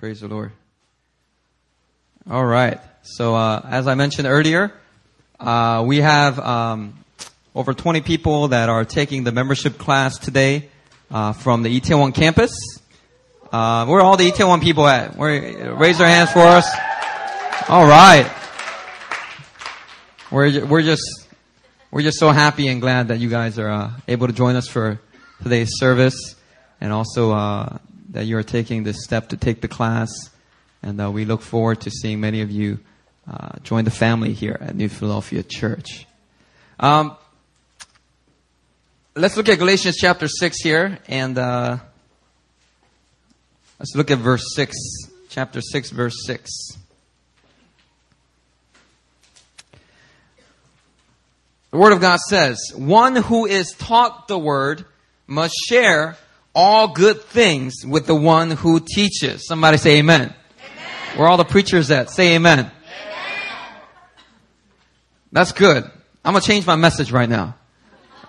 Praise the Lord. All right. So, uh, as I mentioned earlier, uh, we have um, over 20 people that are taking the membership class today uh, from the Itaewon campus. Uh, where are all the Itaewon people at? Where, raise their hands for us. All right. We're we're just we're just so happy and glad that you guys are uh, able to join us for today's service, and also uh, that you are taking this step to take the class. And uh, we look forward to seeing many of you uh, join the family here at New Philadelphia Church. Um, let's look at Galatians chapter six here, and uh, let's look at verse six, chapter six, verse six. The Word of God says, One who is taught the Word must share all good things with the one who teaches. Somebody say amen. amen. Where all the preachers at? Say amen. amen. That's good. I'm going to change my message right now.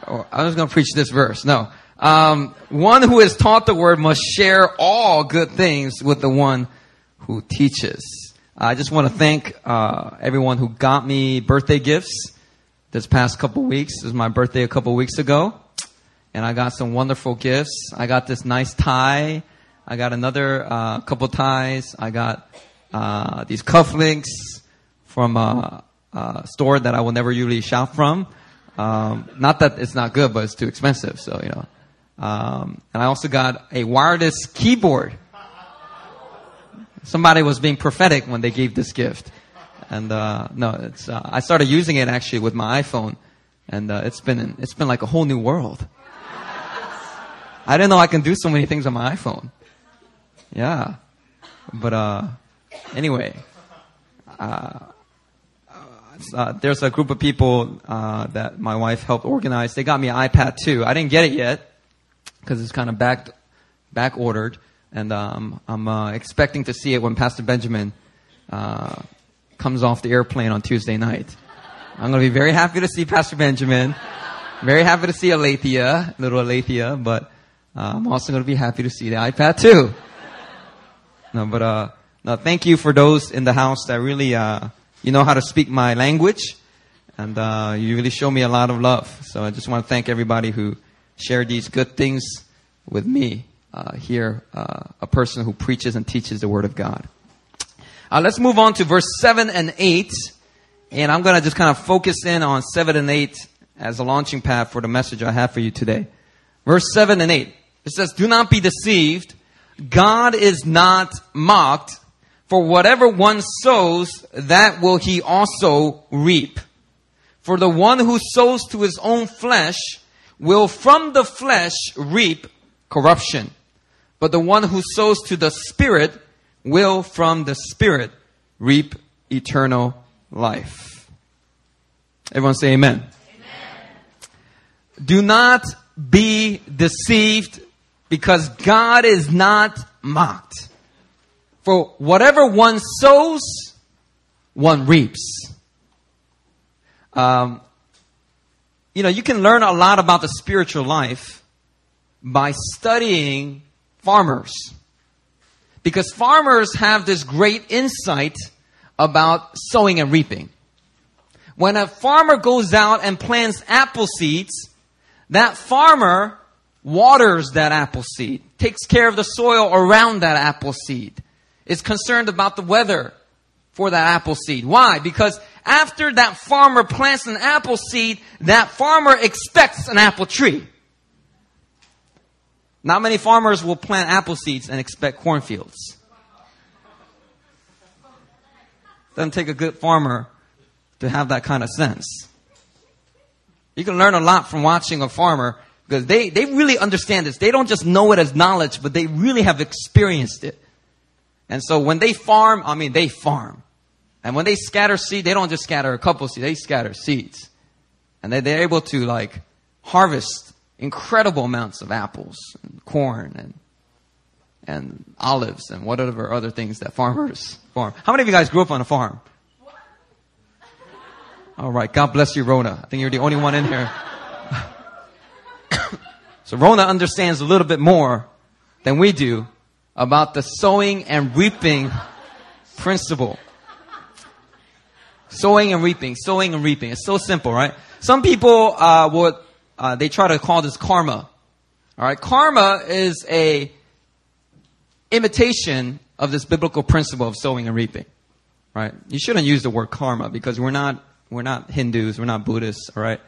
I'm just going to preach this verse. No. Um, one who is taught the Word must share all good things with the one who teaches. I just want to thank uh, everyone who got me birthday gifts this past couple weeks. It was my birthday a couple weeks ago. And I got some wonderful gifts. I got this nice tie. I got another uh, couple ties. I got uh, these cufflinks from a, a, store that I will never usually shop from. Um, not that it's not good, but it's too expensive. So you know. Um, and I also got a wireless keyboard. Somebody was being prophetic when they gave this gift. And uh, no, it's uh, I started using it actually with my iPhone, and uh, it's been it's been like a whole new world. I didn't know I can do so many things on my iPhone. Yeah, but uh, anyway, uh, uh, there's a group of people uh, that my wife helped organize. They got me an iPad too. I didn't get it yet because it's kind of back back ordered, and um, I'm uh, expecting to see it when Pastor Benjamin uh, comes off the airplane on Tuesday night. I'm going to be very happy to see Pastor Benjamin. Very happy to see Alethea, little Alethea, but uh, I'm also going to be happy to see the iPad too. No, but uh, no, thank you for those in the house that really, uh, you know how to speak my language, and uh, you really show me a lot of love. So I just want to thank everybody who shared these good things with me uh, here, uh, a person who preaches and teaches the Word of God. Uh, let's move on to verse 7 and 8. And I'm going to just kind of focus in on 7 and 8 as a launching pad for the message I have for you today. Verse 7 and 8. It says, Do not be deceived. God is not mocked. For whatever one sows, that will he also reap. For the one who sows to his own flesh will from the flesh reap corruption. But the one who sows to the Spirit will from the Spirit reap eternal life. Everyone say amen. amen. Do not be deceived because God is not mocked. For whatever one sows, one reaps. Um, you know, you can learn a lot about the spiritual life by studying farmers. Because farmers have this great insight about sowing and reaping. When a farmer goes out and plants apple seeds, that farmer waters that apple seed, takes care of the soil around that apple seed, is concerned about the weather for that apple seed. Why? Because after that farmer plants an apple seed, that farmer expects an apple tree. Not many farmers will plant apple seeds and expect cornfields. Doesn't take a good farmer to have that kind of sense. You can learn a lot from watching a farmer because they, they really understand this. They don't just know it as knowledge, but they really have experienced it. And so when they farm, I mean, they farm. And when they scatter seed, they don't just scatter a couple seeds, they scatter seeds. And they, they're able to like harvest incredible amounts of apples and corn and and olives and whatever other things that farmers farm. How many of you guys grew up on a farm? All right. God bless you, Rona. I think you're the only one in here. so Rona understands a little bit more than we do about the sowing and reaping principle. Sowing and reaping, sowing and reaping. It's so simple, right? Some people uh, would uh, they try to call this karma. All right, karma is a imitation of this biblical principle of sowing and reaping. Right? You shouldn't use the word karma because we're not we're not Hindus, we're not Buddhists. All right,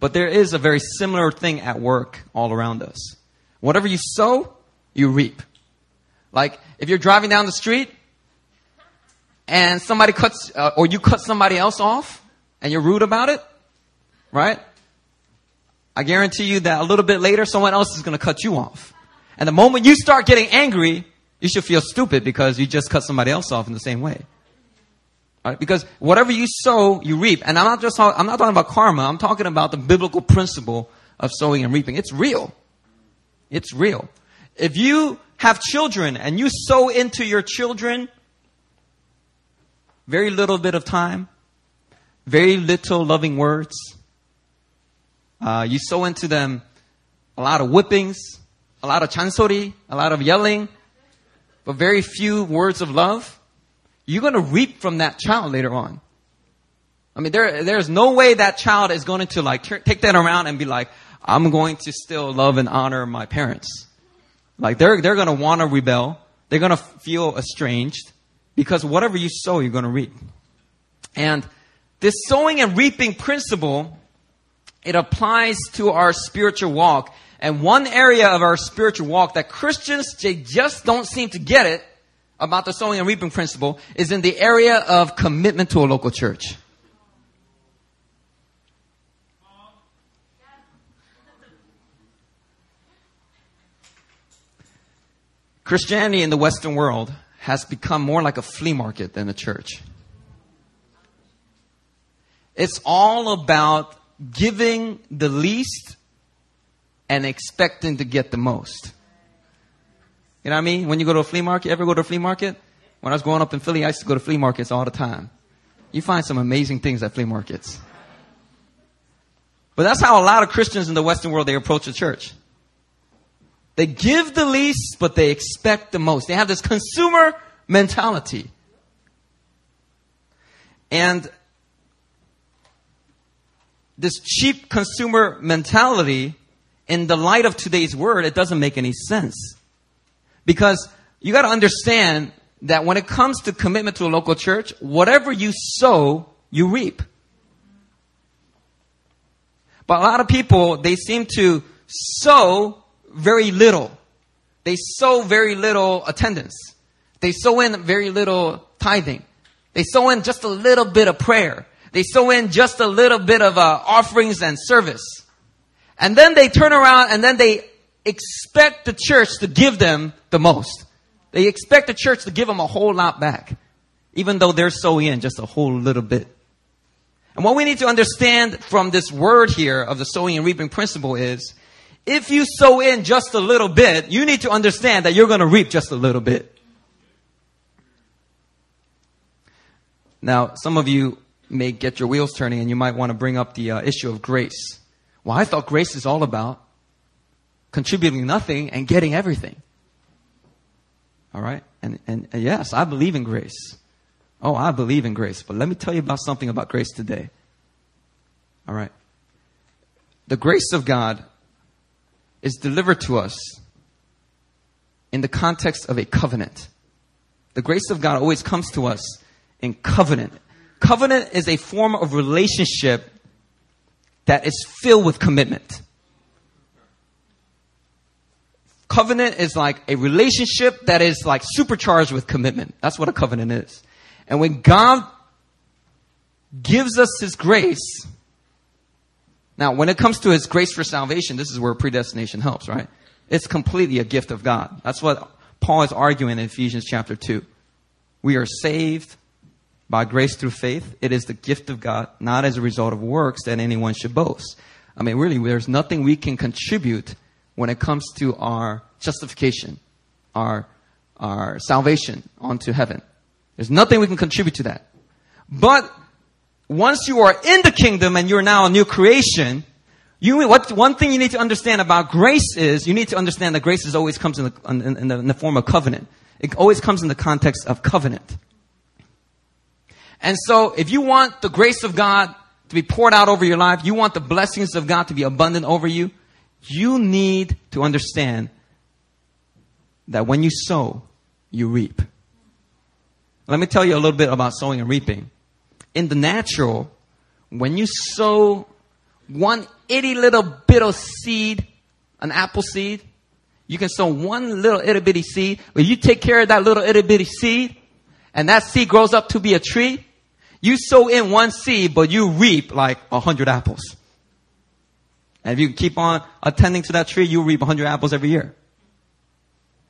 but there is a very similar thing at work all around us. Whatever you sow, you reap. Like if you're driving down the street and somebody cuts, uh, or you cut somebody else off and you're rude about it, right? I guarantee you that a little bit later, someone else is going to cut you off. And the moment you start getting angry, you should feel stupid because you just cut somebody else off in the same way. Right? Because whatever you sow, you reap. And I'm not just talking, I'm not talking about karma. I'm talking about the biblical principle of sowing and reaping. It's real. It's real. If you have children and you sow into your children very little bit of time, very little loving words, uh, you sow into them a lot of whippings, a lot of chansori, a lot of yelling, but very few words of love, you're going to reap from that child later on. I mean, there, there's no way that child is going to like take that around and be like, I'm going to still love and honor my parents. Like they're, they're going to want to rebel. They're going to feel estranged because whatever you sow, you're going to reap. And this sowing and reaping principle, it applies to our spiritual walk. And one area of our spiritual walk that Christians, they just don't seem to get it about the sowing and reaping principle is in the area of commitment to a local church. Christianity in the Western world has become more like a flea market than a church. It's all about giving the least and expecting to get the most. You know what I mean? When you go to a flea market, ever go to a flea market? When I was growing up in Philly, I used to go to flea markets all the time. You find some amazing things at flea markets. But that's how a lot of Christians in the Western world, they approach the church. They give the least, but they expect the most. They have this consumer mentality. And this cheap consumer mentality, in the light of today's word, it doesn't make any sense. Because you gotta understand that when it comes to commitment to a local church, whatever you sow, you reap. But a lot of people, they seem to sow very little. They sow very little attendance. They sow in very little tithing. They sow in just a little bit of prayer. They sow in just a little bit of uh, offerings and service. And then they turn around and then they expect the church to give them the most. They expect the church to give them a whole lot back, even though they're sowing in just a whole little bit. And what we need to understand from this word here of the sowing and reaping principle is if you sow in just a little bit, you need to understand that you're going to reap just a little bit. Now, some of you may get your wheels turning and you might want to bring up the uh, issue of grace. Well, I thought grace is all about contributing nothing and getting everything. All right? And, and, and yes, I believe in grace. Oh, I believe in grace. But let me tell you about something about grace today. All right? The grace of God is delivered to us in the context of a covenant. The grace of God always comes to us in covenant. Covenant is a form of relationship that is filled with commitment. Covenant is like a relationship that is like supercharged with commitment. That's what a covenant is. And when God gives us His grace, now, when it comes to His grace for salvation, this is where predestination helps, right? It's completely a gift of God. That's what Paul is arguing in Ephesians chapter 2. We are saved by grace through faith. It is the gift of God, not as a result of works that anyone should boast. I mean, really, there's nothing we can contribute when it comes to our justification, our, our salvation onto heaven. There's nothing we can contribute to that. But once you are in the kingdom and you're now a new creation, You, what, one thing you need to understand about grace is you need to understand that grace always comes in the, in, in, the, in the form of covenant. It always comes in the context of covenant. And so if you want the grace of God to be poured out over your life, you want the blessings of God to be abundant over you, you need to understand that when you sow, you reap. Let me tell you a little bit about sowing and reaping. In the natural, when you sow one itty little bit of seed, an apple seed, you can sow one little itty bitty seed, but you take care of that little itty bitty seed, and that seed grows up to be a tree, you sow in one seed, but you reap like a hundred apples. And if you keep on attending to that tree, you reap hundred apples every year.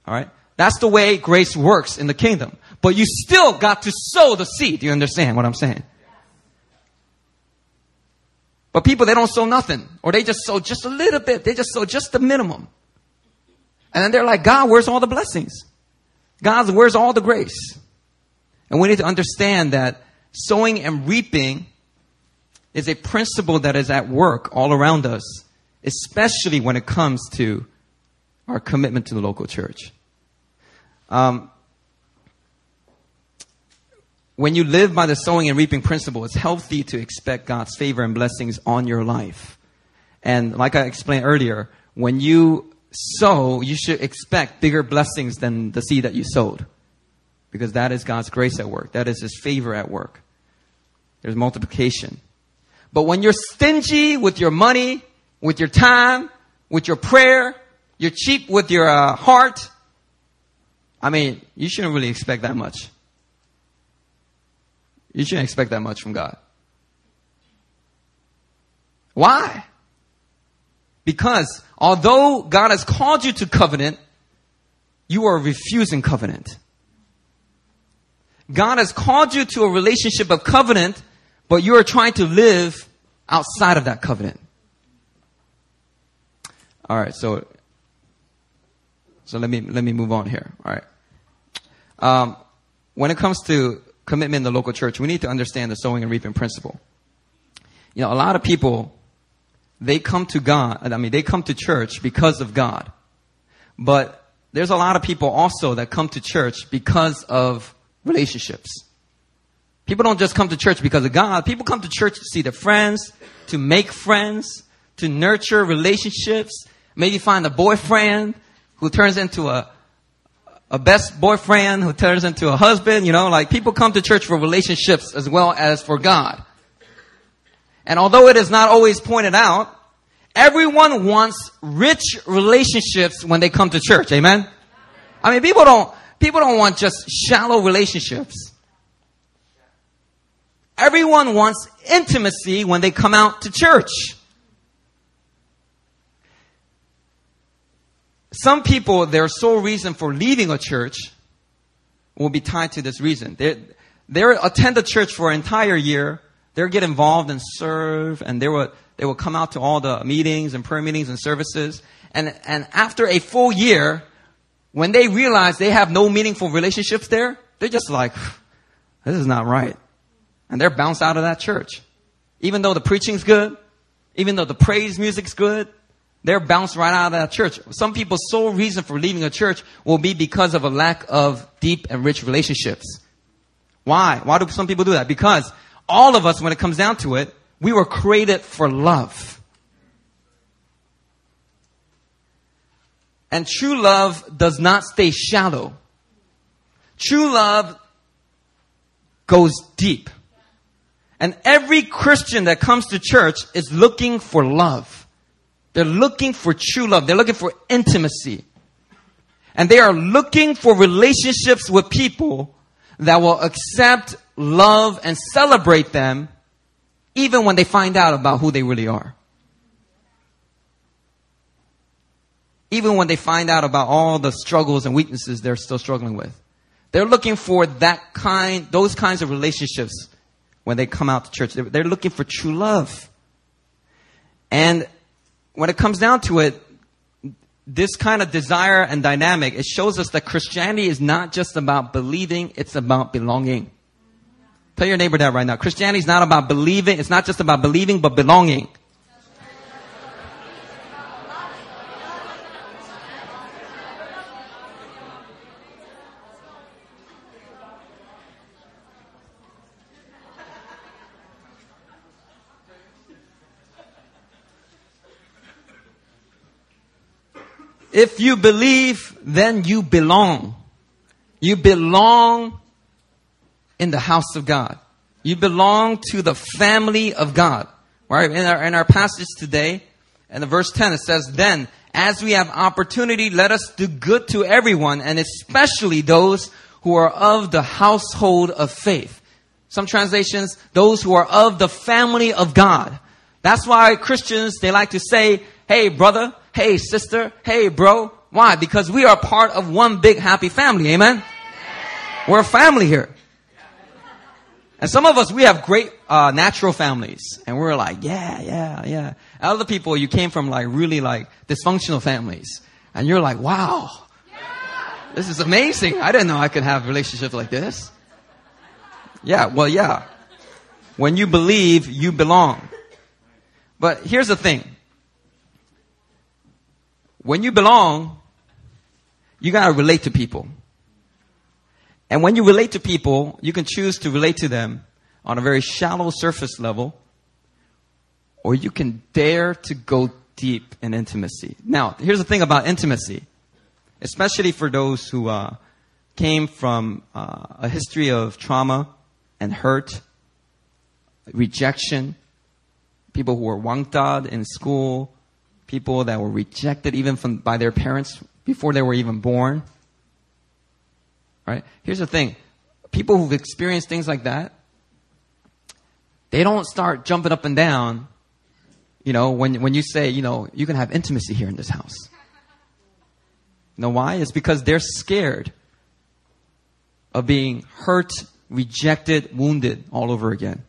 Alright? That's the way grace works in the kingdom. But you still got to sow the seed. Do you understand what I'm saying? But people, they don't sow nothing. Or they just sow just a little bit. They just sow just the minimum. And then they're like, God, where's all the blessings? God, where's all the grace? And we need to understand that sowing and reaping is a principle that is at work all around us, especially when it comes to our commitment to the local church. Um, when you live by the sowing and reaping principle, it's healthy to expect God's favor and blessings on your life. And like I explained earlier, when you sow, you should expect bigger blessings than the seed that you sowed. Because that is God's grace at work. That is His favor at work. There's multiplication. But when you're stingy with your money, with your time, with your prayer, you're cheap with your uh, heart, I mean, you shouldn't really expect that much. You shouldn't expect that much from God. Why? Because although God has called you to covenant, you are refusing covenant. God has called you to a relationship of covenant, but you are trying to live outside of that covenant. All right, so so let me let me move on here. All right. Um, when it comes to commitment in the local church, we need to understand the sowing and reaping principle. You know, a lot of people they come to God. I mean, they come to church because of God, but there's a lot of people also that come to church because of relationships. People don't just come to church because of God. People come to church to see their friends, to make friends, to nurture relationships, maybe find a boyfriend who turns into a, a best boyfriend who turns into a husband, you know, like people come to church for relationships as well as for God. And although it is not always pointed out, everyone wants rich relationships when they come to church. Amen? I mean, people don't, people don't want just shallow relationships. Everyone wants intimacy when they come out to church. Some people, their sole reason for leaving a church will be tied to this reason. They they attend a church for an entire year. They'll get involved and serve, and they will they will come out to all the meetings and prayer meetings and services. And and after a full year, when they realize they have no meaningful relationships there, they're just like, this is not right. And they're bounced out of that church. Even though the preaching's good, even though the praise music's good, they're bounced right out of that church. Some people's sole reason for leaving a church will be because of a lack of deep and rich relationships. Why? Why do some people do that? Because all of us, when it comes down to it, we were created for love. And true love does not stay shallow. True love goes deep. And every Christian that comes to church is looking for love. They're looking for true love. They're looking for intimacy. And they are looking for relationships with people that will accept, love, and celebrate them even when they find out about who they really are. Even when they find out about all the struggles and weaknesses they're still struggling with. They're looking for that kind, those kinds of relationships when they come out to church. They're, looking for true love. And when it comes down to it, this kind of desire and dynamic, it shows us that Christianity is not just about believing, it's about belonging. Tell your neighbor that right now. Christianity is not about believing, it's not just about believing, but belonging. If you believe, then you belong. You belong in the house of God. You belong to the family of God. Right? In our, in our passage today, in the verse 10, it says, Then, as we have opportunity, let us do good to everyone, and especially those who are of the household of faith. Some translations, those who are of the family of God. That's why Christians, they like to say, hey brother, hey sister, hey bro. Why? Because we are part of one big happy family. Amen? We're a family here. And some of us, we have great uh, natural families, and we're like, yeah, yeah, yeah. Other people, you came from like really like dysfunctional families, and you're like, wow, this is amazing. I didn't know I could have relationships like this. Yeah, well, yeah. When you believe, you belong. But here's the thing. When you belong, you gotta relate to people. And when you relate to people, you can choose to relate to them on a very shallow surface level, or you can dare to go deep in intimacy. Now, here's the thing about intimacy, especially for those who uh, came from uh, a history of trauma and hurt, rejection, people who were wangtad in school, people that were rejected even from, by their parents before they were even born. Right? Here's the thing. People who've experienced things like that, they don't start jumping up and down, you know, when, when you say, you know, you can have intimacy here in this house. You know why? It's because they're scared of being hurt, rejected, wounded all over again.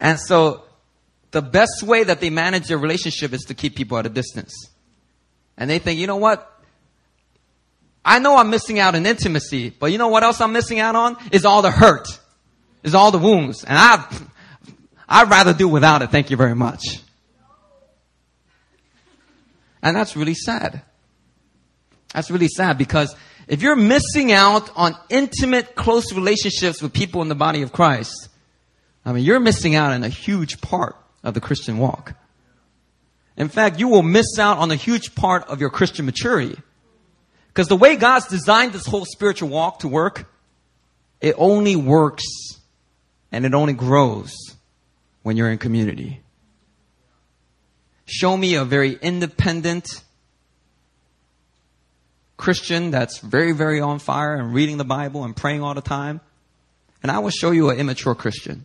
And so the best way that they manage their relationship is to keep people at a distance. And they think, you know what? I know I'm missing out on intimacy, but you know what else I'm missing out on? Is all the hurt. Is all the wounds. And I, I'd rather do without it. Thank you very much. And that's really sad. That's really sad because if you're missing out on intimate, close relationships with people in the body of Christ, I mean, you're missing out on a huge part of the Christian walk. In fact, you will miss out on a huge part of your Christian maturity. Because the way God's designed this whole spiritual walk to work, it only works and it only grows when you're in community. Show me a very independent Christian that's very, very on fire and reading the Bible and praying all the time, and I will show you an immature Christian.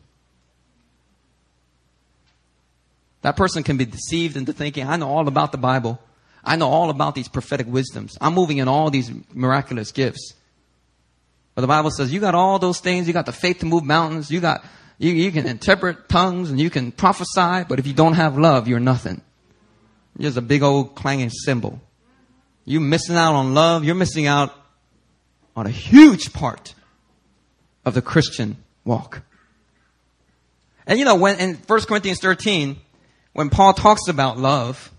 That person can be deceived into thinking, I know all about the Bible. I know all about these prophetic wisdoms. I'm moving in all these miraculous gifts. But the Bible says you got all those things. You got the faith to move mountains. You got, you, you can interpret tongues and you can prophesy. But if you don't have love, you're nothing. You're just a big old clanging cymbal. You're missing out on love. You're missing out on a huge part of the Christian walk. And you know, when in 1 Corinthians 13, when Paul talks about love,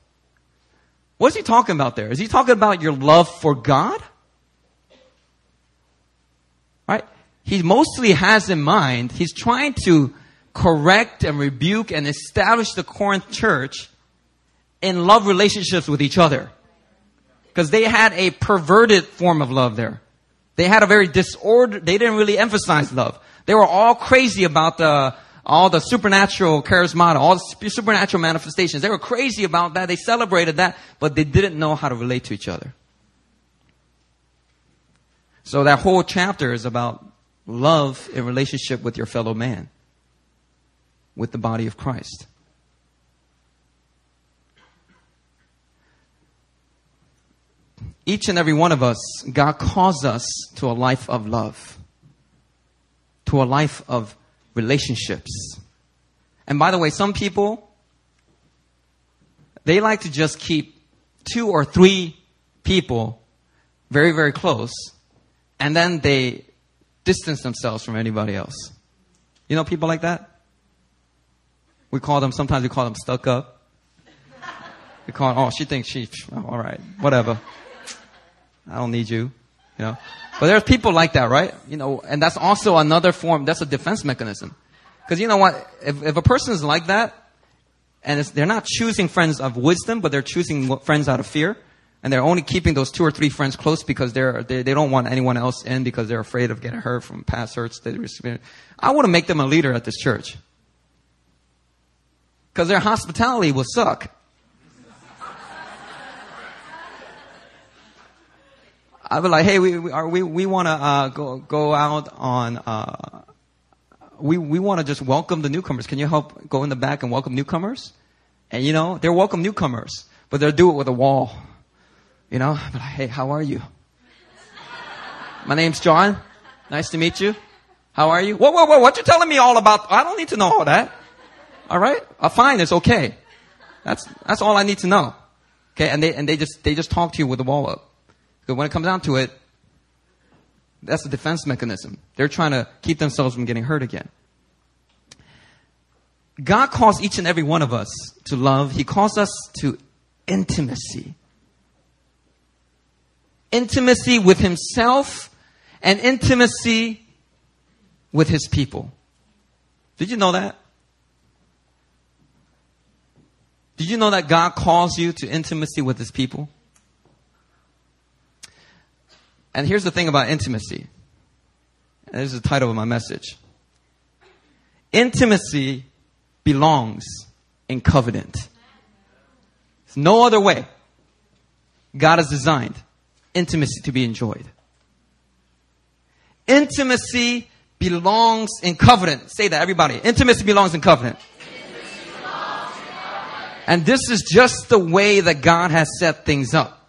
What's he talking about there? Is he talking about your love for God? Right? He mostly has in mind, he's trying to correct and rebuke and establish the Corinth church in love relationships with each other. Because they had a perverted form of love there. They had a very disorder, they didn't really emphasize love. They were all crazy about the all the supernatural charismata, all the supernatural manifestations. They were crazy about that. They celebrated that, but they didn't know how to relate to each other. So that whole chapter is about love in relationship with your fellow man, with the body of Christ. Each and every one of us, God calls us to a life of love, to a life of relationships. And by the way, some people, they like to just keep two or three people very, very close, and then they distance themselves from anybody else. You know people like that? We call them, sometimes we call them stuck up. We call, oh, she thinks she, oh, all right, whatever. I don't need you, you know. But there's people like that, right? You know, and that's also another form, that's a defense mechanism. Because you know what? If, if a person is like that, and they're not choosing friends of wisdom, but they're choosing friends out of fear, and they're only keeping those two or three friends close because they're, they, they don't want anyone else in because they're afraid of getting hurt from past hurts they experienced. I want to make them a leader at this church. Because their hospitality will suck. I'd be like, hey, we, we, are, we, we want to uh, go, go out on, uh, we, we want to just welcome the newcomers. Can you help go in the back and welcome newcomers? And you know, they're welcome newcomers, but they'll do it with a wall. You know, but hey, how are you? My name's John. Nice to meet you. How are you? Whoa, whoa, whoa, what you telling me all about? I don't need to know all that. All right? Uh, fine, it's okay. That's, that's all I need to know. Okay, and they, and they just, they just talk to you with the wall up. Because when it comes down to it, that's a defense mechanism. They're trying to keep themselves from getting hurt again. God calls each and every one of us to love. He calls us to intimacy intimacy with himself and intimacy with his people. Did you know that? Did you know that God calls you to intimacy with his people? And here's the thing about intimacy. And this is the title of my message. Intimacy belongs in covenant. There's no other way God has designed intimacy to be enjoyed. Intimacy belongs in covenant. Say that, everybody. Intimacy belongs in covenant. And this is just the way that God has set things up.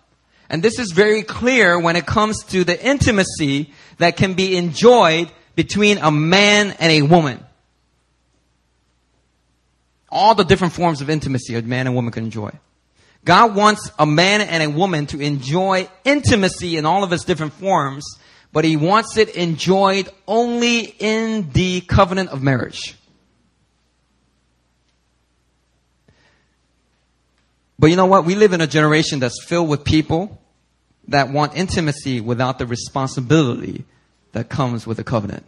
And this is very clear when it comes to the intimacy that can be enjoyed between a man and a woman. All the different forms of intimacy a man and woman can enjoy. God wants a man and a woman to enjoy intimacy in all of its different forms, but he wants it enjoyed only in the covenant of marriage. But you know what? We live in a generation that's filled with people that want intimacy without the responsibility that comes with a covenant.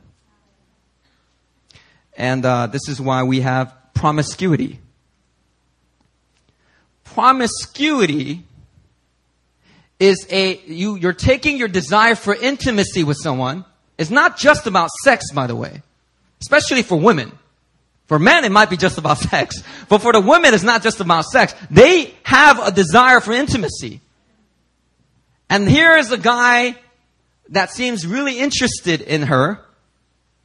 And uh, this is why we have promiscuity promiscuity is a, you, you're taking your desire for intimacy with someone. It's not just about sex, by the way. Especially for women. For men, it might be just about sex. But for the women, it's not just about sex. They have a desire for intimacy. And here is a guy that seems really interested in her,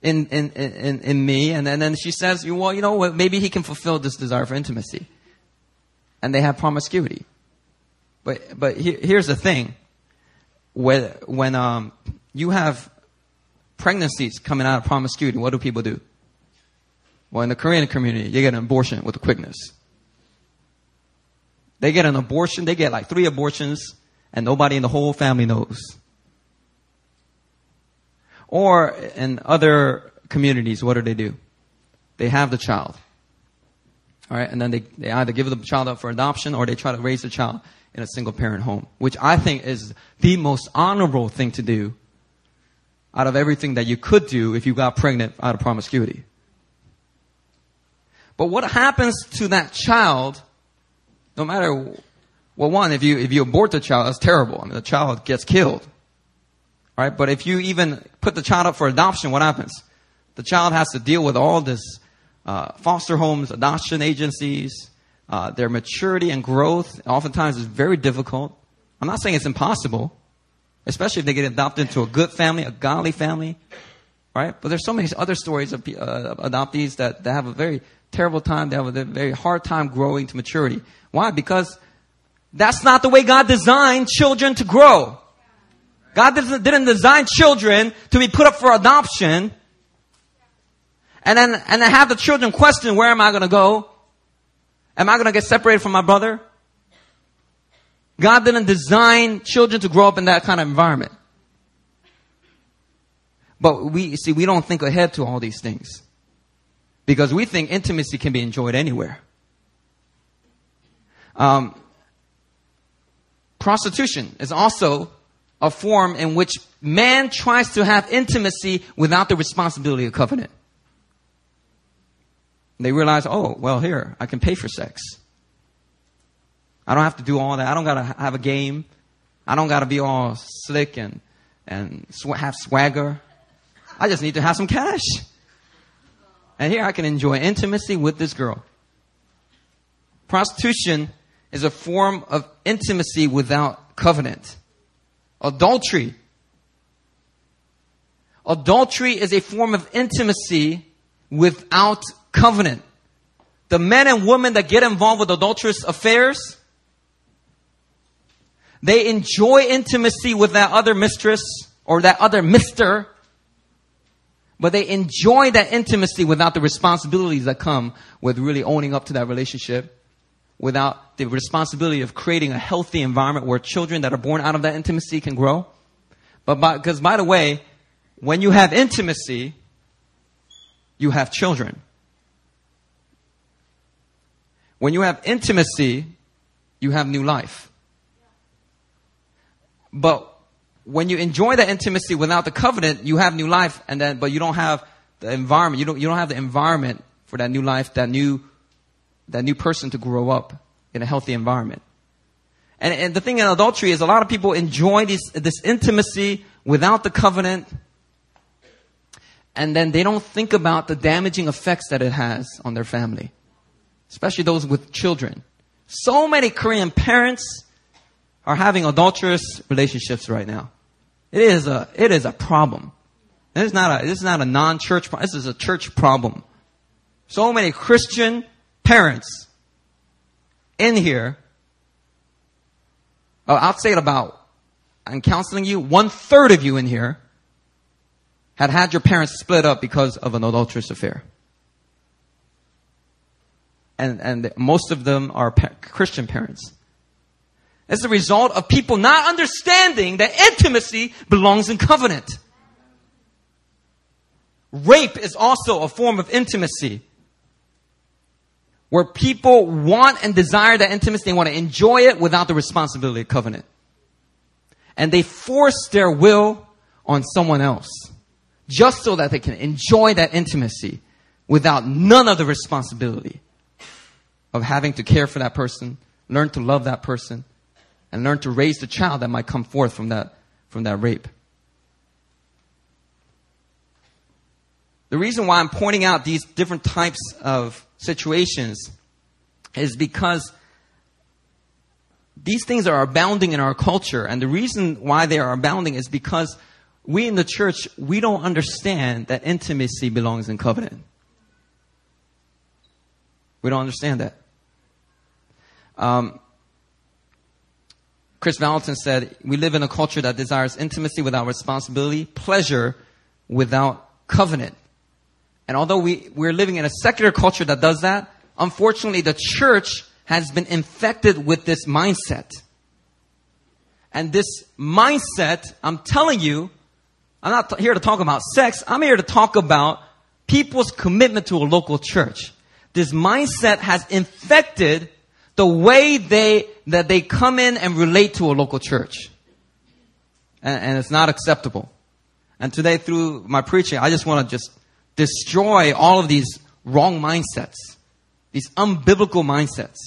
in, in, in, in me, and, and then she says, well, you know, maybe he can fulfill this desire for intimacy and they have promiscuity. But but he, here's the thing: when when um, you have pregnancies coming out of promiscuity, what do people do? Well, in the Korean community, you get an abortion with quickness. They get an abortion. They get like three abortions, and nobody in the whole family knows. Or in other communities, what do they do? They have the child. All right, and then they, they either give the child up for adoption or they try to raise the child in a single parent home, which I think is the most honorable thing to do out of everything that you could do if you got pregnant out of promiscuity. But what happens to that child, no matter, well, one, if you, if you abort the child, that's terrible. I mean, the child gets killed. Right, but if you even put the child up for adoption, what happens? The child has to deal with all this uh, foster homes, adoption agencies, uh, their maturity and growth oftentimes is very difficult. I'm not saying it's impossible, especially if they get adopted into a good family, a godly family, right? But there's so many other stories of uh, adoptees that, that have a very terrible time. They have a very hard time growing to maturity. Why? Because that's not the way God designed children to grow. God didn't design children to be put up for adoption and then, and then have the children question, where am I going to go? Am I going to get separated from my brother? God didn't design children to grow up in that kind of environment. But we, see, we don't think ahead to all these things. Because we think intimacy can be enjoyed anywhere. Um, prostitution is also a form in which man tries to have intimacy without the responsibility of covenant. They realize, oh, well, here, I can pay for sex. I don't have to do all that. I don't got to have a game. I don't gotta be all slick and, and sw- have swagger. I just need to have some cash. And here I can enjoy intimacy with this girl. Prostitution is a form of intimacy without covenant. Adultery. Adultery is a form of intimacy without covenant. The men and women that get involved with adulterous affairs, they enjoy intimacy with that other mistress or that other mister, but they enjoy that intimacy without the responsibilities that come with really owning up to that relationship without the responsibility of creating a healthy environment where children that are born out of that intimacy can grow. But because by, by the way, when you have intimacy, you have children. When you have intimacy, you have new life. But when you enjoy that intimacy without the covenant, you have new life, and then but you don't have the environment. You don't you don't have the environment for that new life, that new that new person to grow up in a healthy environment. And, and the thing in adultery is a lot of people enjoy this, this intimacy without the covenant. And then they don't think about the damaging effects that it has on their family. Especially those with children. So many Korean parents are having adulterous relationships right now. It is a, it is a problem. This is not a, this is not a non-church problem. This is a church problem. So many Christian parents in here, oh, I'll say it about, I'm counseling you, one third of you in here had had your parents split up because of an adulterous affair. And, and most of them are pa- Christian parents. It's a result of people not understanding that intimacy belongs in covenant. Rape is also a form of intimacy where people want and desire that intimacy. They want to enjoy it without the responsibility of covenant. And they force their will on someone else just so that they can enjoy that intimacy without none of the responsibility of having to care for that person, learn to love that person, and learn to raise the child that might come forth from that, from that rape. The reason why I'm pointing out these different types of situations is because these things are abounding in our culture. And the reason why they are abounding is because we in the church, we don't understand that intimacy belongs in covenant. We don't understand that. Um, Kris Vallotton said, We live in a culture that desires intimacy without responsibility, pleasure without covenant. And although we, we're living in a secular culture that does that, unfortunately the church has been infected with this mindset. And this mindset, I'm telling you, I'm not here to talk about sex, I'm here to talk about people's commitment to a local church. This mindset has infected the way they, that they come in and relate to a local church. And, and it's not acceptable. And today through my preaching, I just want to just destroy all of these wrong mindsets, these unbiblical mindsets.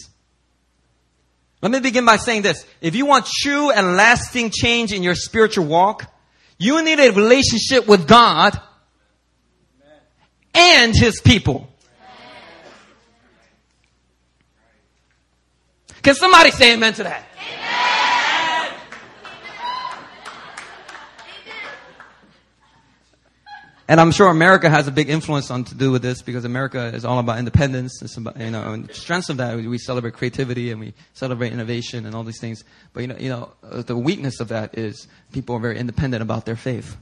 Let me begin by saying this. If you want true and lasting change in your spiritual walk, you need a relationship with God and His people. Can somebody say amen to that? And I'm sure America has a big influence on to do with this because America is all about independence. It's about, you know, and the strengths of that, we celebrate creativity and we celebrate innovation and all these things. But you know, you know, uh, the weakness of that is people are very independent about their faith.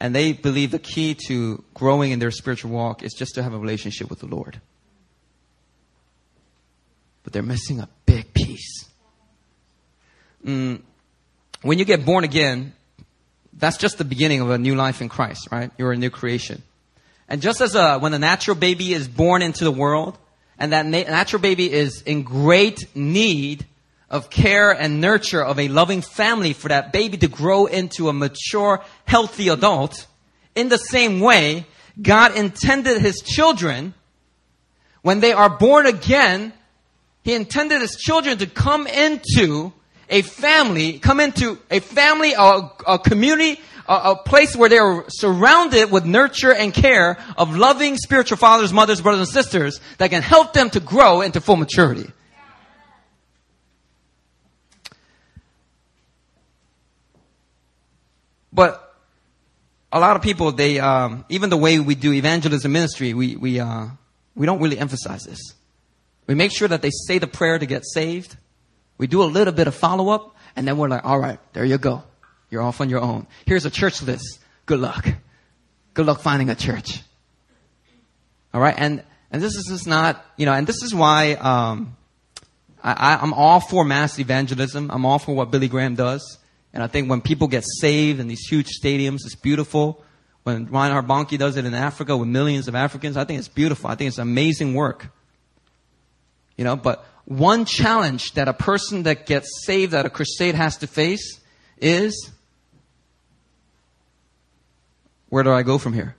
And they believe the key to growing in their spiritual walk is just to have a relationship with the Lord. But they're missing a big piece. Mm, when you get born again, that's just the beginning of a new life in Christ, right? You're a new creation. And just as a, when a natural baby is born into the world, and that na- natural baby is in great need of care and nurture of a loving family for that baby to grow into a mature, healthy adult, in the same way, God intended His children, when they are born again, He intended his children to come into a family, come into a family, a, a community, a, a place where they are surrounded with nurture and care of loving spiritual fathers, mothers, brothers, and sisters that can help them to grow into full maturity. But a lot of people, they, um, even the way we do evangelism ministry, we, we, uh, we don't really emphasize this. We make sure that they say the prayer to get saved. We do a little bit of follow up, and then we're like, all right, there you go. You're off on your own. Here's a church list. Good luck. Good luck finding a church. All right, and and this is just not, you know, and this is why um, I, I'm all for mass evangelism. I'm all for what Billy Graham does. And I think when people get saved in these huge stadiums, it's beautiful. When Reinhard Bonnke does it in Africa with millions of Africans, I think it's beautiful. I think it's amazing work. You know, but one challenge that a person that gets saved at a crusade has to face is where do I go from here?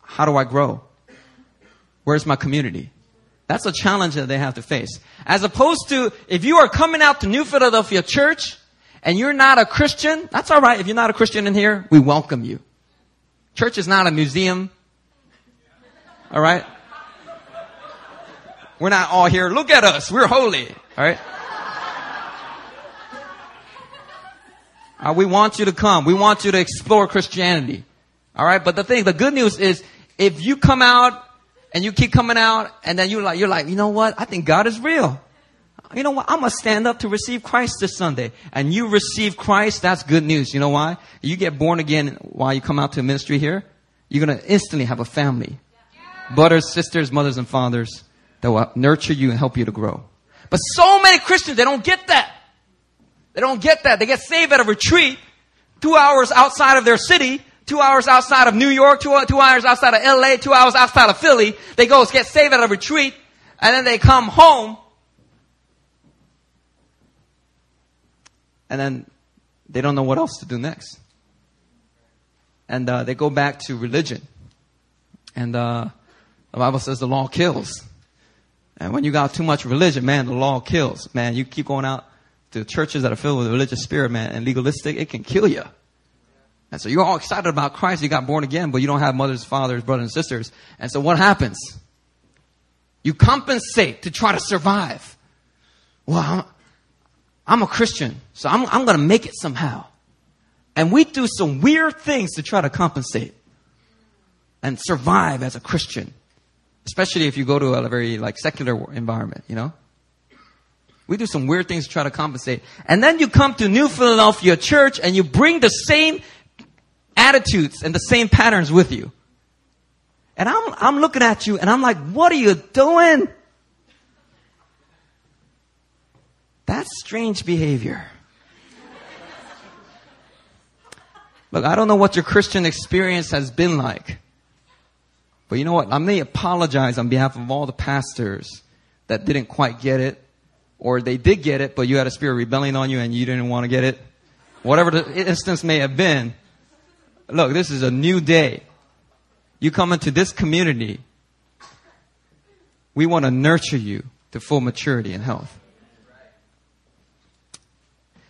How do I grow? Where's my community? That's a challenge that they have to face. As opposed to if you are coming out to New Philadelphia Church and you're not a Christian, that's alright. If you're not a Christian in here, we welcome you. Church is not a museum. Alright? We're not all here. Look at us. We're holy. Alright? Uh, we want you to come. We want you to explore Christianity. Alright? But the thing, the good news is, if you come out and you keep coming out, and then you're like, you're like, you know what? I think God is real. You know what? I'm gonna stand up to receive Christ this Sunday. And you receive Christ, that's good news. You know why? You get born again while you come out to ministry here, you're gonna instantly have a family. Brothers, sisters, mothers, and fathers that will nurture you and help you to grow. But so many Christians, they don't get that. They don't get that. They get saved at a retreat, two hours outside of their city, two hours outside of New York, two, two hours outside of LA, two hours outside of Philly. They go get saved at a retreat, and then they come home, and then they don't know what else to do next. And uh, they go back to religion. And uh, the Bible says the law kills. And when you got too much religion, man, the law kills. Man, you keep going out to churches that are filled with religious spirit, man, and legalistic, it can kill you. And so you're all excited about Christ. You got born again, but you don't have mothers, fathers, brothers, and sisters. And so what happens? You compensate to try to survive. Well, I'm, I'm a Christian, so I'm, I'm going to make it somehow. And we do some weird things to try to compensate and survive as a Christian, especially if you go to a very like secular environment, you know? We do some weird things to try to compensate. And then you come to New Philadelphia Church and you bring the same attitudes and the same patterns with you. And I'm, I'm looking at you and I'm like, what are you doing? That's strange behavior. Look, I don't know what your Christian experience has been like. But you know what? I may apologize on behalf of all the pastors that didn't quite get it, or they did get it, but you had a spirit rebelling on you and you didn't want to get it. Whatever the instance may have been, Look, this is a new day. You come into this community. We want to nurture you to full maturity and health.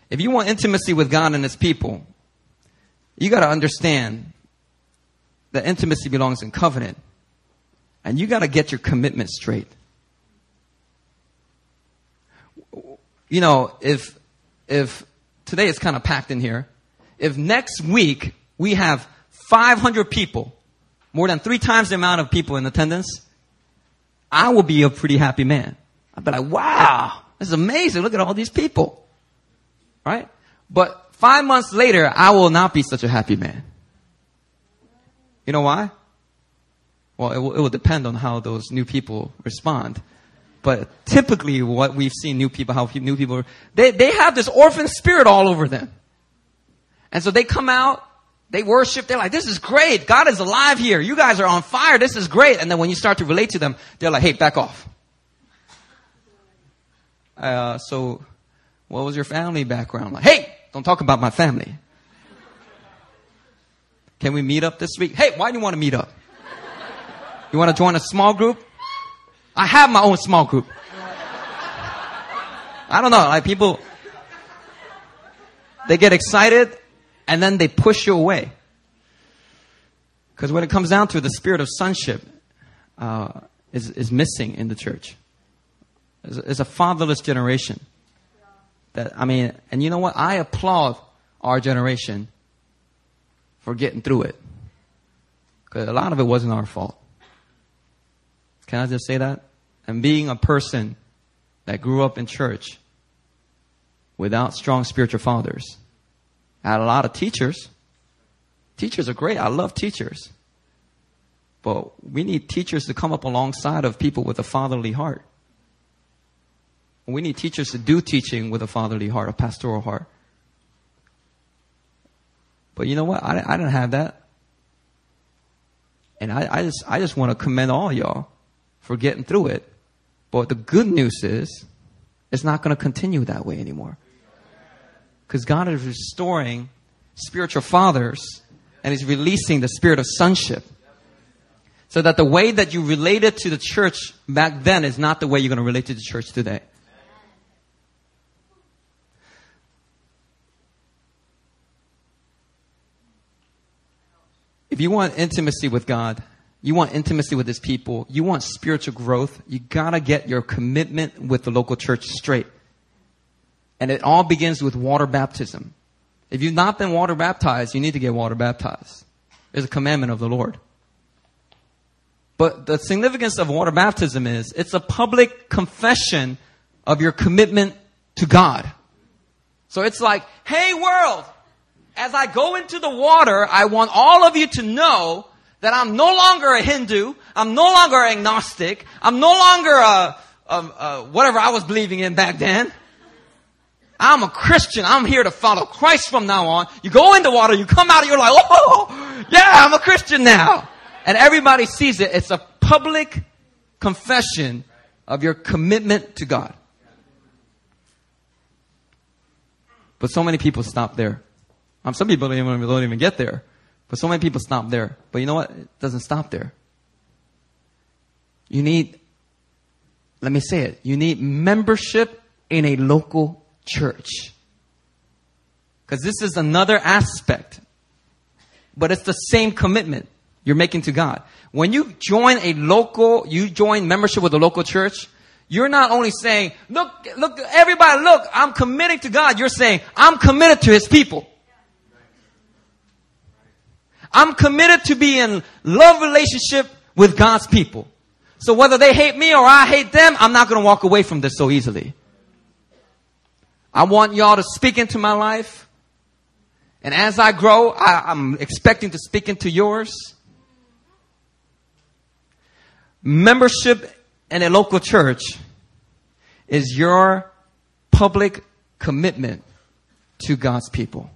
If you want intimacy with God and His people, you got to understand that intimacy belongs in covenant. And you got to get your commitment straight. You know, if, if today it's kind of packed in here, if next week we have 500 people, more than three times the amount of people in attendance, I will be a pretty happy man. I'll be like, wow, this is amazing. Look at all these people. Right? But five months later, I will not be such a happy man. You know why? Well, it will, it will depend on how those new people respond. But typically what we've seen new people, how new people, they, they have this orphan spirit all over them. And so they come out they worship. They're like, this is great. God is alive here. You guys are on fire. This is great. And then when you start to relate to them, they're like, hey, back off. Uh, so what was your family background? Like, hey, don't talk about my family. Can we meet up this week? Hey, why do you want to meet up? You want to join a small group? I have my own small group. I don't know, like people, they get excited and then they push you away. Because when it comes down to it, the spirit of sonship uh, is, is missing in the church. It's, it's a fatherless generation. That I mean, and you know what? I applaud our generation for getting through it. Because a lot of it wasn't our fault. Can I just say that? And being a person that grew up in church without strong spiritual fathers, I had a lot of teachers. Teachers are great. I love teachers. But we need teachers to come up alongside of people with a fatherly heart. We need teachers to do teaching with a fatherly heart, a pastoral heart. But you know what? I, I didn't have that. And I, I just, I just want to commend all y'all for getting through it. But the good news is, it's not going to continue that way anymore. Because God is restoring spiritual fathers and He's releasing the spirit of sonship. So that the way that you related to the church back then is not the way you're going to relate to the church today. If you want intimacy with God, you want intimacy with His people, you want spiritual growth, you gotta get your commitment with the local church straight. And it all begins with water baptism. If you've not been water baptized, you need to get water baptized. It's a commandment of the Lord. But the significance of water baptism is it's a public confession of your commitment to God. So it's like, hey world, as I go into the water, I want all of you to know that I'm no longer a Hindu. I'm no longer agnostic. I'm no longer a, a, a, whatever I was believing in back then. I'm a Christian. I'm here to follow Christ from now on. You go in the water, you come out, you're like, oh, yeah, I'm a Christian now. And everybody sees it. It's a public confession of your commitment to God. But so many people stop there. Um, some people don't even, don't even get there. But so many people stop there. But you know what? It doesn't stop there. You need, let me say it, you need membership in a local church. Because this is another aspect. But it's the same commitment you're making to God. When you join a local, you join membership with a local church, you're not only saying, look, look, everybody, look, I'm committing to God. You're saying, I'm committed to His people. I'm committed to be in love relationship with God's people. So whether they hate me or I hate them, I'm not going to walk away from this so easily. I want y'all to speak into my life. And as I grow, I, I'm expecting to speak into yours. Membership in a local church is your public commitment to God's people.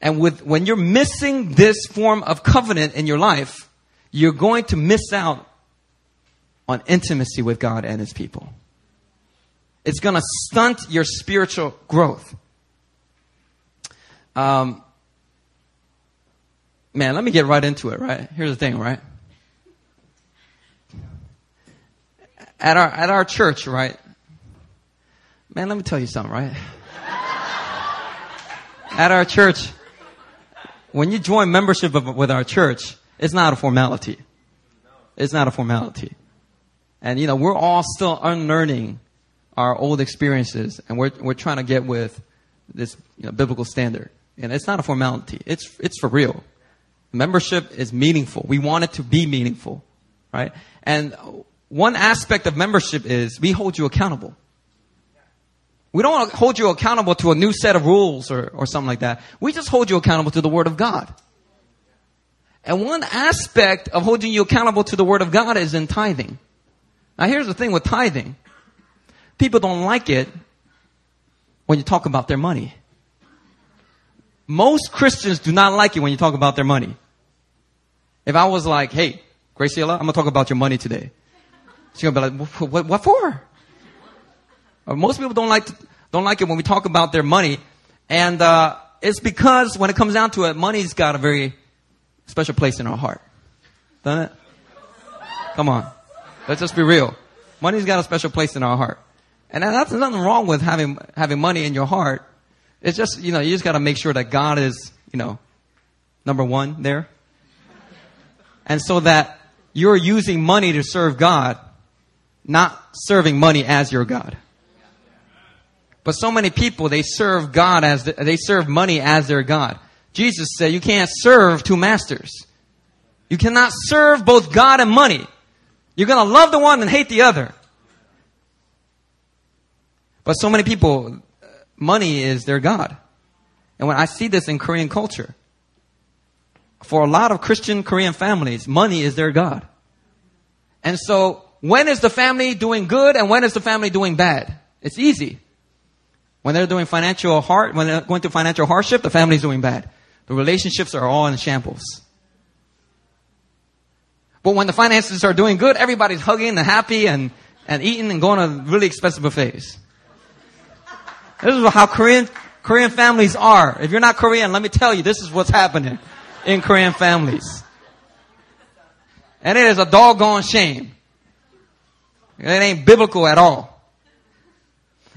And with, when you're missing this form of covenant in your life, you're going to miss out on intimacy with God and His people. It's going to stunt your spiritual growth. Um, man, let me get right into it, right? Here's the thing, right? At our, at our church, right? Man, let me tell you something, right? at our church, when you join membership with our church, it's not a formality. It's not a formality. And you know, we're all still unlearning our old experiences and we're, we're trying to get with this you know, biblical standard. And it's not a formality. It's, it's for real. Membership is meaningful. We want it to be meaningful, right? And one aspect of membership is we hold you accountable. We don't hold you accountable to a new set of rules or, or something like that. We just hold you accountable to the Word of God. And one aspect of holding you accountable to the Word of God is in tithing. Now here's the thing with tithing. People don't like it when you talk about their money. Most Christians do not like it when you talk about their money. If I was like, hey, Graciela, I'm gonna talk about your money today. She's gonna be like, what, what for? Uh, most people don't like to, don't like it when we talk about their money, and uh, it's because when it comes down to it, money's got a very special place in our heart, doesn't it? Come on. Let's just be real. Money's got a special place in our heart. And that's nothing wrong with having, having money in your heart. It's just, you know, you just gotta make sure that God is, you know, number one there. And so that you're using money to serve God, not serving money as your God. But so many people, they serve God as, the, they serve money as their God. Jesus said you can't serve two masters. You cannot serve both God and money. You're gonna love the one and hate the other. But so many people, uh, money is their God. And when I see this in Korean culture, for a lot of Christian Korean families, money is their God. And so, when is the family doing good and when is the family doing bad? It's easy. When they're doing financial hard, when they're going through financial hardship, the family's doing bad. The relationships are all in shambles. But when the finances are doing good, everybody's hugging and happy and, and eating and going to really expensive buffets. This is how Korean, Korean families are. If you're not Korean, let me tell you, this is what's happening in Korean families. And it is a doggone shame. It ain't biblical at all.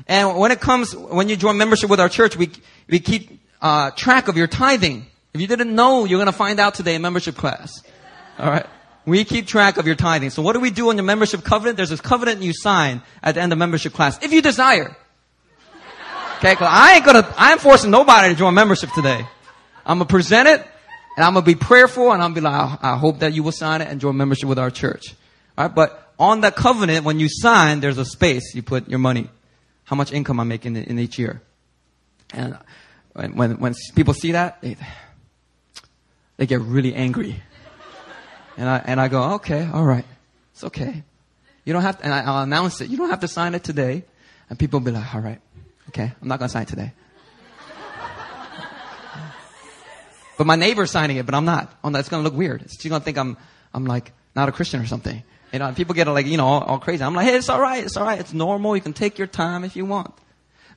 And when it comes, when you join membership with our church, we, we keep uh, track of your tithing. If you didn't know, you're going to find out today in membership class. All right. We keep track of your tithing. So what do we do on your membership covenant? There's this covenant you sign at the end of membership class. If you desire. Okay, cause I ain't gonna, I ain't forcing nobody to join membership today. I'm gonna present it, and I'm gonna be prayerful, and I'm gonna be like, I, hope that you will sign it and join membership with our church. Alright, but on that covenant, when you sign, there's a space you put your money. How much income I'm making in, each year. And when, when people see that, they, they get really angry. And I, and I go, okay, all right. It's okay. You don't have to, and I, will announce it. You don't have to sign it today. And people will be like, all right, okay, I'm not going to sign it today. but my neighbor's signing it, but I'm not. Oh, that's going to look weird. She's going to think I'm, I'm like, not a Christian or something. You know, people get like, you know, all, all crazy. I'm like, hey, it's all right. It's all right. It's normal. You can take your time if you want.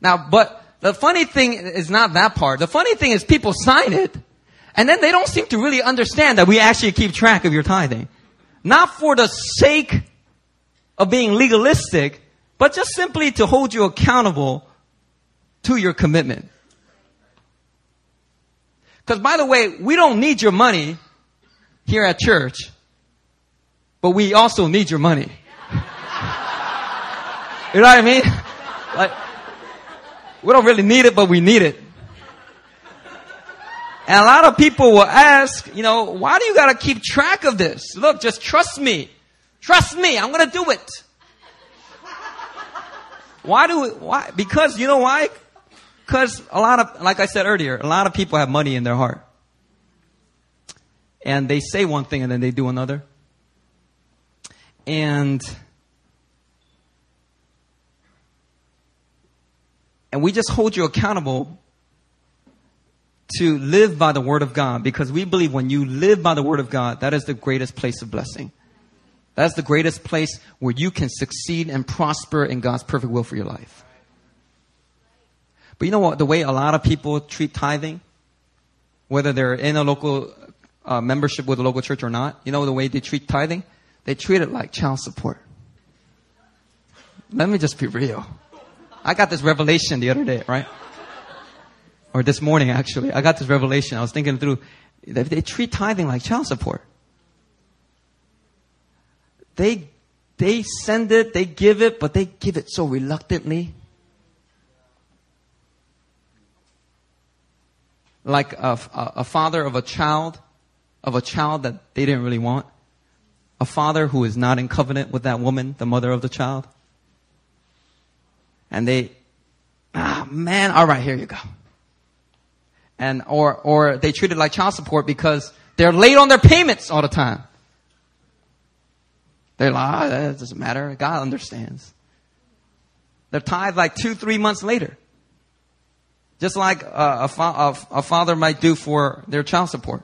Now, but the funny thing is not that part. The funny thing is people sign it and then they don't seem to really understand that we actually keep track of your tithing. Not for the sake of being legalistic, but just simply to hold you accountable to your commitment. Because by the way, we don't need your money here at church, but we also need your money. you know what I mean? Like, we don't really need it, but we need it. And a lot of people will ask, you know, why do you gotta keep track of this? Look, just trust me. Trust me, I'm gonna do it. Why do we, why? Because, you know why? Because a lot of, like I said earlier, a lot of people have money in their heart. And they say one thing and then they do another. And And we just hold you accountable to live by the Word of God because we believe when you live by the Word of God, that is the greatest place of blessing. That's the greatest place where you can succeed and prosper in God's perfect will for your life. But you know what? The way a lot of people treat tithing, whether they're in a local uh, membership with a local church or not, you know the way they treat tithing? They treat it like child support. Let me just be real. I got this revelation the other day, right? Or this morning, actually. I got this revelation. I was thinking through. They, they treat tithing like child support. They, they send it, they give it, but they give it so reluctantly. Like a, a, a father of a child, of a child that they didn't really want. A father who is not in covenant with that woman, the mother of the child and they, ah, man, all right, here you go. And, or, or they treat it like child support because they're late on their payments all the time. They're like, that doesn't matter. God understands. They're tithe like two, three months later. Just like a, a, fa- a, a father might do for their child support.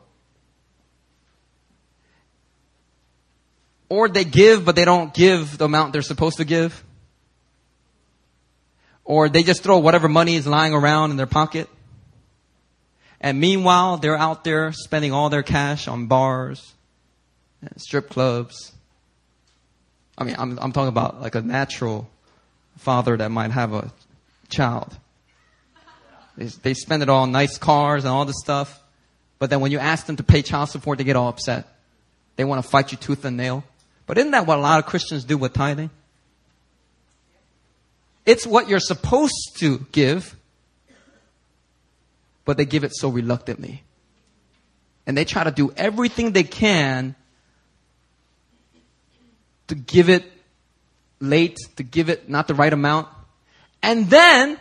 Or they give, but they don't give the amount they're supposed to give or they just throw whatever money is lying around in their pocket. And meanwhile, they're out there spending all their cash on bars and strip clubs I mean, I'm, I'm talking about like a natural father that might have a child. They, spend it all on nice cars and all this stuff. But then when you ask them to pay child support, they get all upset. They want to fight you tooth and nail. But isn't that what a lot of Christians do with tithing? It's what you're supposed to give, but they give it so reluctantly. And they try to do everything they can to give it late, to give it not the right amount. And then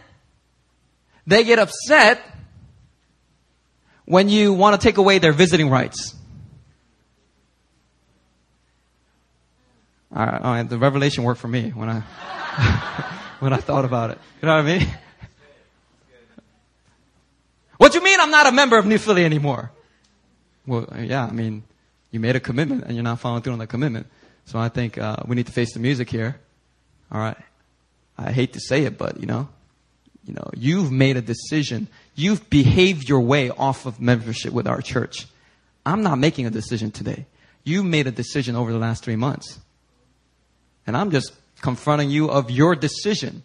they get upset when you want to take away their visiting rights. All right, all right, the revelation worked for me when I when I thought about it. You know what I mean? What do you mean I'm not a member of New Philly anymore? Well, yeah, I mean, you made a commitment and you're not following through on the commitment. So I think uh, we need to face the music here. All right. I hate to say it, but you know, you know, you've made a decision. You've behaved your way off of membership with our church. I'm not making a decision today. You made a decision over the last three months. And I'm just confronting you of your decision.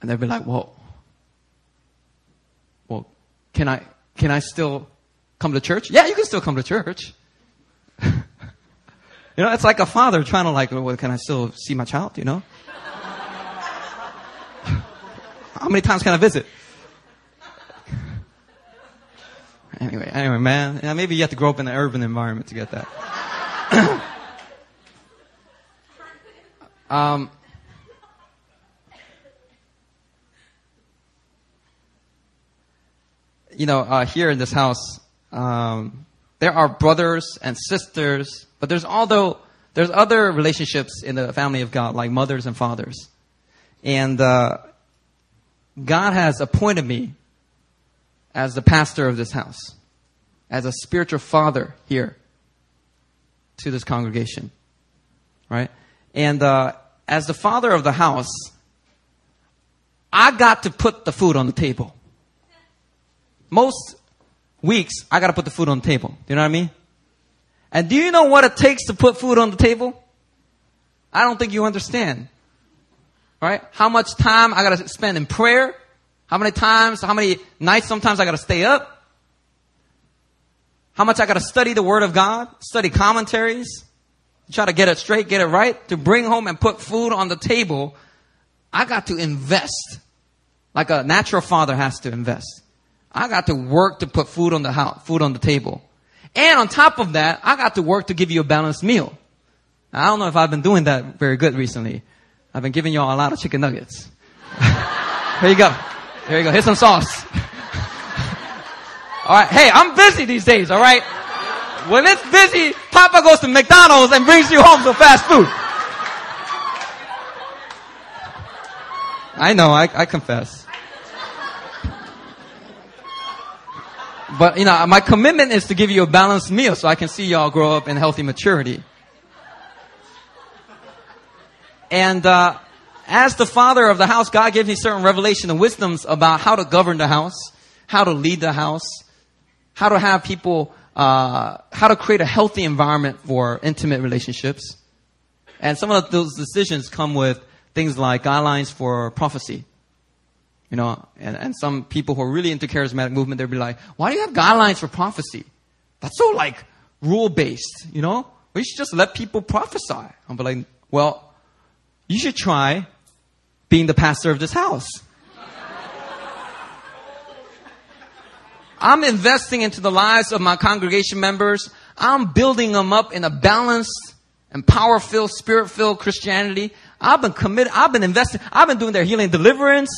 And they'll be like, well, well, can I, can I still come to church? Yeah, you can still come to church. You know, it's like a father trying to like, well, can I still see my child? You know? How many times can I visit? Anyway, anyway, man, maybe you have to grow up in an urban environment to get that. um, you know, uh, here in this house, um, there are brothers and sisters, but there's although there's other relationships in the family of God, like mothers and fathers, and uh, God has appointed me as the pastor of this house, as a spiritual father here to this congregation, right? And uh, as the father of the house, I got to put the food on the table. Most weeks, I got to put the food on the table. Do you know what I mean? And do you know what it takes to put food on the table? I don't think you understand. Right? How much time I got to spend in prayer? How many times, how many nights sometimes I gotta stay up? How much I gotta study the Word of God, study commentaries, try to get it straight, get it right, to bring home and put food on the table. I got to invest like a natural father has to invest. I got to work to put food on the house, food on the table. And on top of that, I got to work to give you a balanced meal. I don't know if I've been doing that very good recently. I've been giving y'all a lot of chicken nuggets. Here you go. Here you go. Here's some sauce. all right. Hey, I'm busy these days. All right. When it's busy, Papa goes to McDonald's and brings you home some fast food. I know. I, I confess. But you know, my commitment is to give you a balanced meal so I can see y'all grow up in healthy maturity. And uh, as the father of the house, God gave me certain revelation and wisdoms about how to govern the house, how to lead the house, how to have people, uh, how to create a healthy environment for intimate relationships. And some of those decisions come with things like guidelines for prophecy. You know, and, and some people who are really into charismatic movement, they'll be like, why do you have guidelines for prophecy? That's so like rule based, you know? We should just let people prophesy. Be like, well, you should try being the pastor of this house. I'm investing into the lives of my congregation members. I'm building them up in a balanced and power filled, spirit filled Christianity. I've been committed. I've been investing. I've been doing their healing deliverance.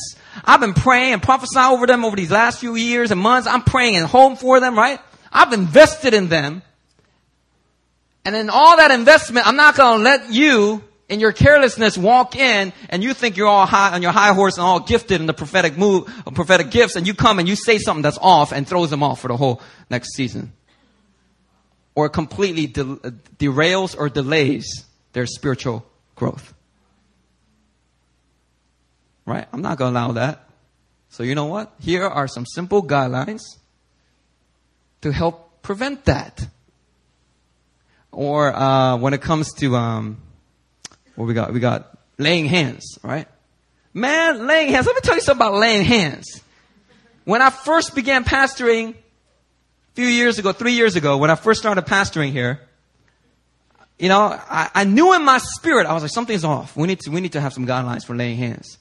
I've been praying and prophesying over them over these last few years and months. I'm praying at home for them, right? I've invested in them. And in all that investment, I'm not going to let you in your carelessness walk in and you think you're all high on your high horse and all gifted in the prophetic move, prophetic gifts, and you come and you say something that's off and throws them off for the whole next season. Or completely de- derails or delays their spiritual growth. Right? I'm not going to allow that. So you know what? Here are some simple guidelines to help prevent that. Or uh, when it comes to um, what we got, we got laying hands, right? Man, laying hands. Let me tell you something about laying hands. When I first began pastoring a few years ago, three years ago, when I first started pastoring here, you know, I, I knew in my spirit, I was like, something's off. We need to, we need to have some guidelines for laying hands.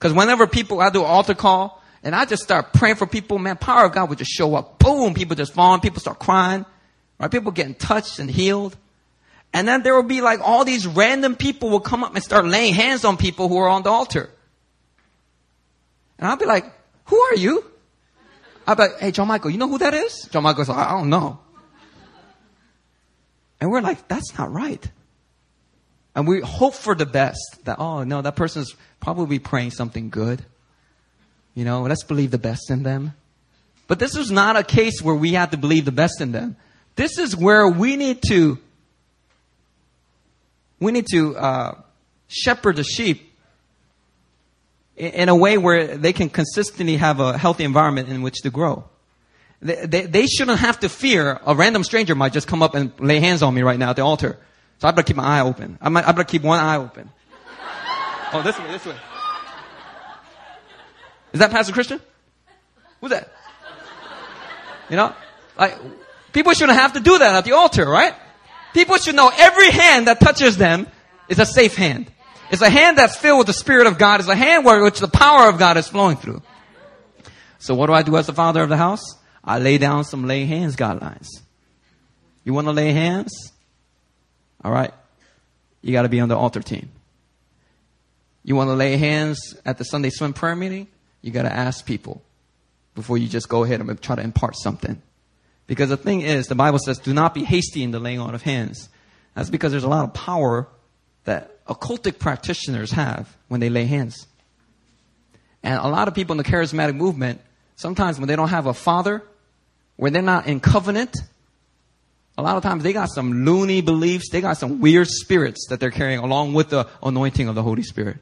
Because whenever people, I do altar call, and I just start praying for people, man, power of God would just show up. Boom, people just falling, people start crying, right? People getting touched and healed. And then there will be like all these random people will come up and start laying hands on people who are on the altar. And I'll be like, who are you? I'll be like, hey, John Michael, you know who that is? John Michael's like, I don't know. And we're like, that's not right. And we hope for the best that, oh no, that person's probably praying something good. You know, let's believe the best in them. But this is not a case where we have to believe the best in them. This is where we need to, we need to uh, shepherd the sheep in, in a way where they can consistently have a healthy environment in which to grow. They, they, they, shouldn't have to fear a random stranger might just come up and lay hands on me right now at the altar. So I better keep my eye open. I, might, I better keep one eye open. Oh, this way, this way. Is that Pastor Christian? Who's that? You know, like people shouldn't have to do that at the altar, right? People should know every hand that touches them is a safe hand. It's a hand that's filled with the Spirit of God. It's a hand where which the power of God is flowing through. So what do I do as the father of the house? I lay down some lay hands guidelines. You want to lay hands? All right. You got to be on the altar team. You want to lay hands at the Sunday swim prayer meeting? You got to ask people before you just go ahead and try to impart something. Because the thing is, the Bible says, do not be hasty in the laying on of hands. That's because there's a lot of power that occultic practitioners have when they lay hands. And a lot of people in the charismatic movement, sometimes when they don't have a father, when they're not in covenant, a lot of times they got some loony beliefs, they got some weird spirits that they're carrying along with the anointing of the Holy Spirit.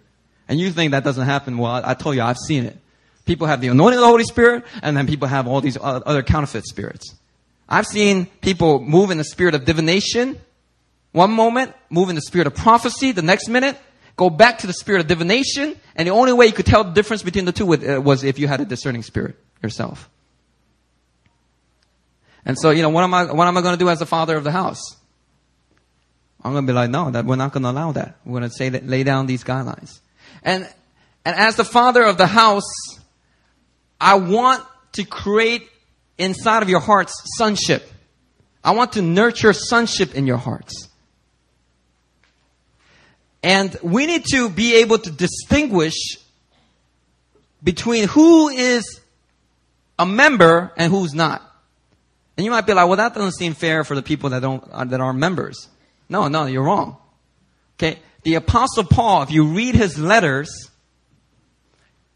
And you think that doesn't happen. Well, I, I told you, I've seen it. People have the anointing of the Holy Spirit, and then people have all these other counterfeit spirits. I've seen people move in the spirit of divination one moment, move in the spirit of prophecy the next minute, go back to the spirit of divination, and the only way you could tell the difference between the two uh, was if you had a discerning spirit yourself. And so, you know, what am I, what am I going to do as the father of the house? I'm going to be like, no, that we're not going to allow that. We're going to say that, lay down these guidelines. And, and as the father of the house, I want to create inside of your hearts sonship. I want to nurture sonship in your hearts. And we need to be able to distinguish between who is a member and who's not. And you might be like, well, that doesn't seem fair for the people that don't, uh, that aren't members. No, no, you're wrong. Okay. The apostle Paul, if you read his letters,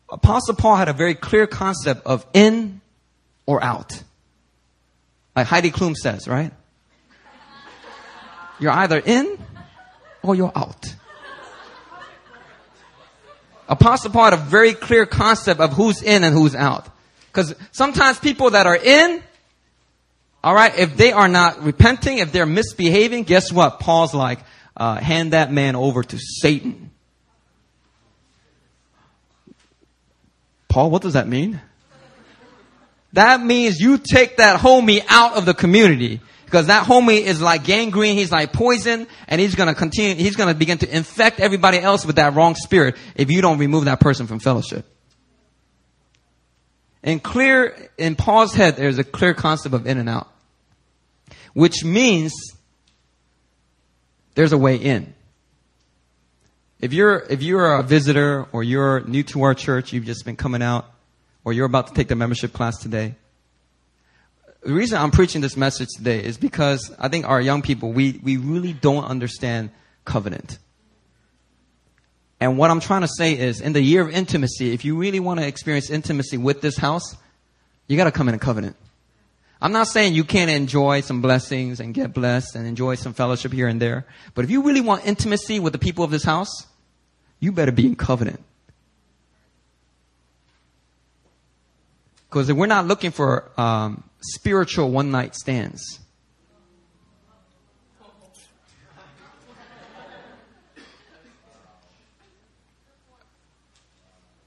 apostle Paul had a very clear concept of in or out. Like Heidi Klum says, right? You're either in or you're out. Apostle Paul had a very clear concept of who's in and who's out. Because sometimes people that are in all right, if they are not repenting, if they're misbehaving, guess what? Paul's like, uh, hand that man over to Satan. Paul, what does that mean? That means you take that homie out of the community. Because that homie is like gangrene, he's like poison, and he's gonna continue, he's gonna begin to infect everybody else with that wrong spirit if you don't remove that person from fellowship. And clear, in Paul's head, there's a clear concept of in and out which means there's a way in. If you're, if you're a visitor or you're new to our church, you've just been coming out, or you're about to take the membership class today, the reason I'm preaching this message today is because I think our young people, we, we really don't understand covenant. And what I'm trying to say is, in the year of intimacy, if you really want to experience intimacy with this house, you got to come in a covenant. I'm not saying you can't enjoy some blessings and get blessed and enjoy some fellowship here and there. But if you really want intimacy with the people of this house, you better be in covenant. Because we're not looking for um, spiritual one night stands.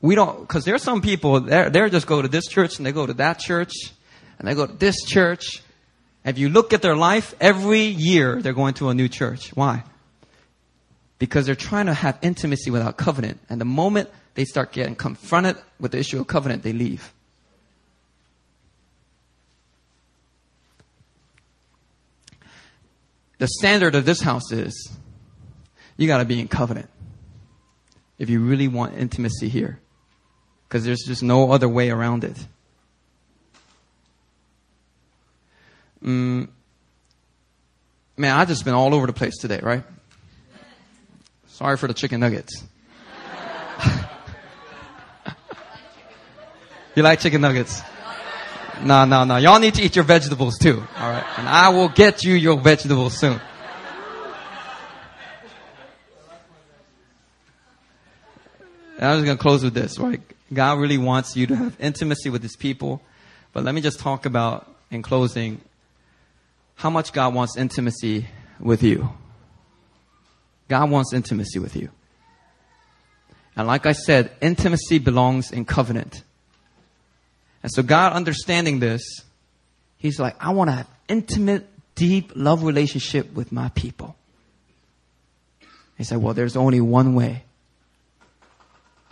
We don't, because there are some people, they're, they're just go to this church and they go to that church and they go to this church. If you look at their life, every year they're going to a new church. Why? Because they're trying to have intimacy without covenant. And the moment they start getting confronted with the issue of covenant, they leave. The standard of this house is you got to be in covenant if you really want intimacy here. Because there's just no other way around it. Mm, man, I've just been all over the place today, right? Sorry for the chicken nuggets. you like chicken nuggets? No, no, no. Y'all need to eat your vegetables too. All right. And I will get you your vegetables soon. And I'm just going to close with this, right? God really wants you to have intimacy with his people. But let me just talk about, in closing, how much God wants intimacy with you. God wants intimacy with you. And like I said, intimacy belongs in covenant. And so God understanding this, He's like, I want to have intimate, deep love relationship with my people. He said, well, there's only one way.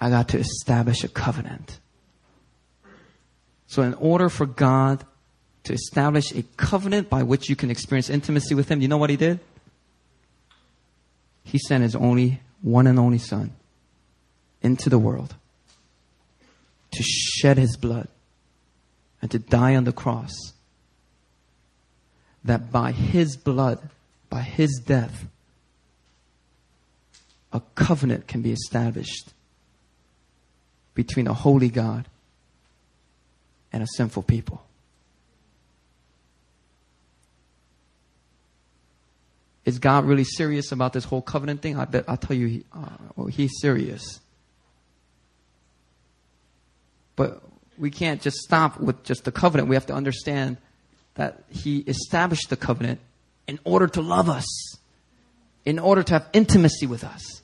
I got to establish a covenant. So in order for God to establish a covenant by which you can experience intimacy with Him, you know what He did? He sent His only, one and only Son into the world to shed His blood and to die on the cross, that by his blood, by his death, a covenant can be established between a holy God and a sinful people. Is God really serious about this whole covenant thing? I bet I'll tell you, uh, well, he's serious. But we can't just stop with just the covenant. We have to understand that He established the covenant in order to love us, in order to have intimacy with us.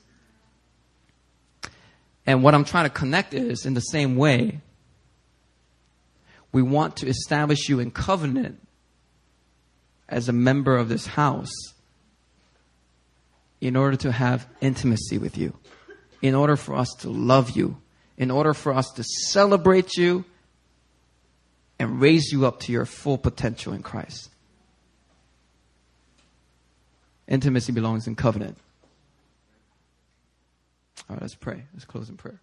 And what I'm trying to connect is in the same way, we want to establish you in covenant as a member of this house in order to have intimacy with you, in order for us to love you in order for us to celebrate you and raise you up to your full potential in Christ. Intimacy belongs in covenant. All right, let's pray. Let's close in prayer.